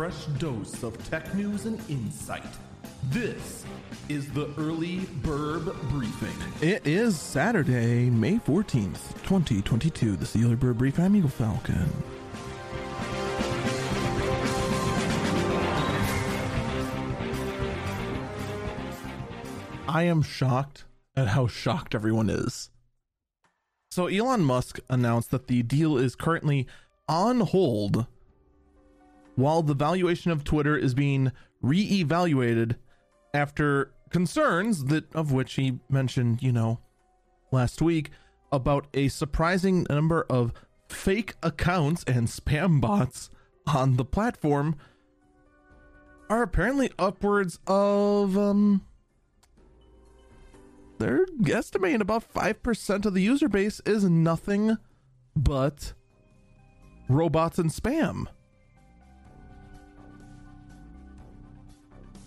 fresh dose of tech news and insight. This is the Early Bird Briefing. It is Saturday, May 14th, 2022. This is the Early Bird Brief. I'm Eagle Falcon. I am shocked at how shocked everyone is. So, Elon Musk announced that the deal is currently on hold while the valuation of Twitter is being re-evaluated after concerns that of which he mentioned, you know, last week about a surprising number of fake accounts and spam bots on the platform are apparently upwards of um they're estimating about 5% of the user base is nothing but robots and spam.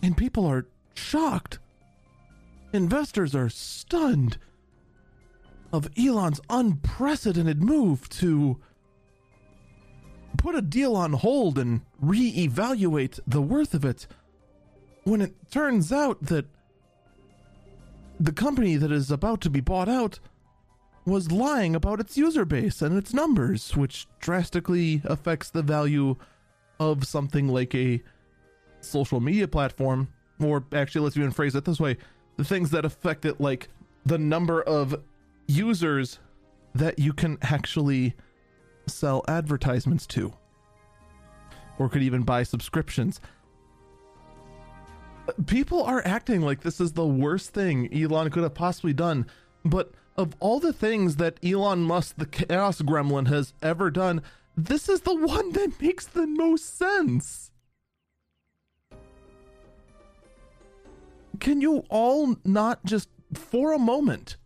And people are shocked. Investors are stunned of Elon's unprecedented move to put a deal on hold and re-evaluate the worth of it when it turns out that the company that is about to be bought out was lying about its user base and its numbers, which drastically affects the value of something like a social media platform. Or actually, let's even phrase it this way the things that affect it, like the number of users that you can actually sell advertisements to, or could even buy subscriptions. People are acting like this is the worst thing Elon could have possibly done, but of all the things that Elon Musk, the chaos gremlin, has ever done, this is the one that makes the most sense. Can you all not just for a moment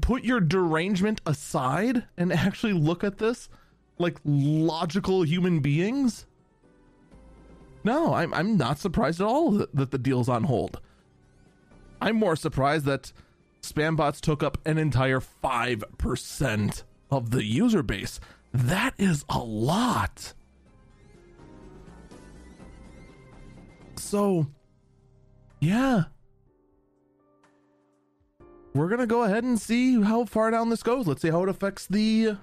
put your derangement aside and actually look at this like logical human beings? No, I'm, I'm not surprised at all that, that the deal's on hold. I'm more surprised that spam bots took up an entire 5% of the user base. That is a lot. So, yeah. We're to go ahead and see how far down this goes. Let's see how it affects the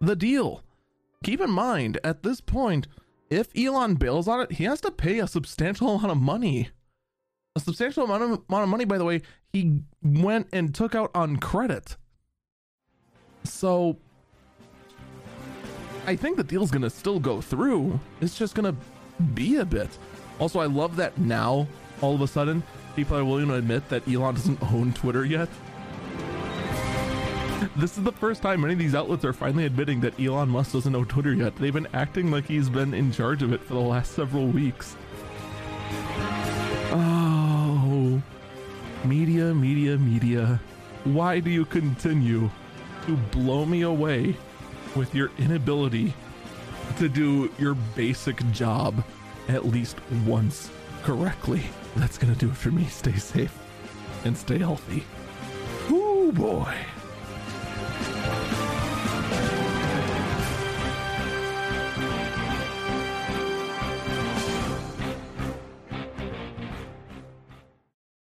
the deal. Keep in mind at this point, if Elon bails on it, he has to pay a substantial amount of money. A substantial amount of, amount of money, by the way, he went and took out on credit. So I think the deal's to still go through. It's just to be a bit. Also, I love that now, all of a sudden, people are willing to admit that Elon doesn't own Twitter yet. This is the first time any of these outlets are finally admitting that Elon Musk doesn't own Twitter yet. They've been acting like he's been in charge of it for the last several weeks. Oh, media, media, media. Why do you continue to blow me away with your inability to do your basic job at least once correctly? That's gonna do it for me. Stay safe and stay healthy. Ooh boy.